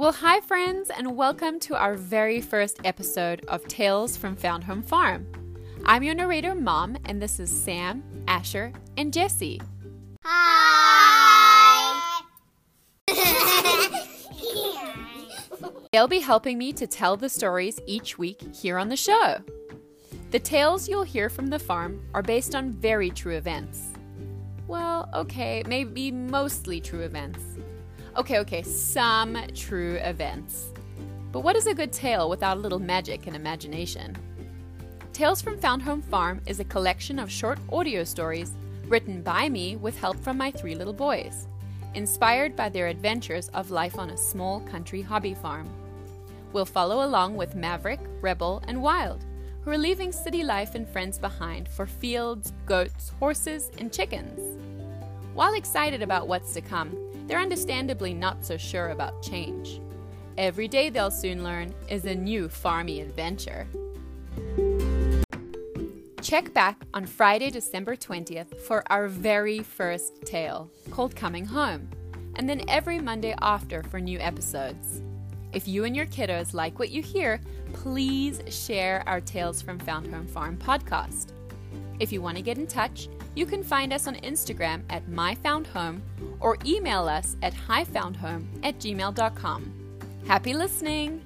Well, hi, friends, and welcome to our very first episode of Tales from Found Home Farm. I'm your narrator, Mom, and this is Sam, Asher, and Jesse. Hi! They'll be helping me to tell the stories each week here on the show. The tales you'll hear from the farm are based on very true events. Well, okay, maybe mostly true events. Okay, okay, some true events. But what is a good tale without a little magic and imagination? Tales from Found Home Farm is a collection of short audio stories written by me with help from my three little boys, inspired by their adventures of life on a small country hobby farm. We'll follow along with Maverick, Rebel, and Wild, who are leaving city life and friends behind for fields, goats, horses, and chickens. While excited about what's to come, they're understandably not so sure about change. Every day they'll soon learn is a new farmy adventure. Check back on Friday, December 20th for our very first tale called Coming Home, and then every Monday after for new episodes. If you and your kiddos like what you hear, please share our Tales from Found Home Farm podcast. If you want to get in touch, you can find us on Instagram at myfoundhome or email us at highfoundhome at gmail.com. Happy listening!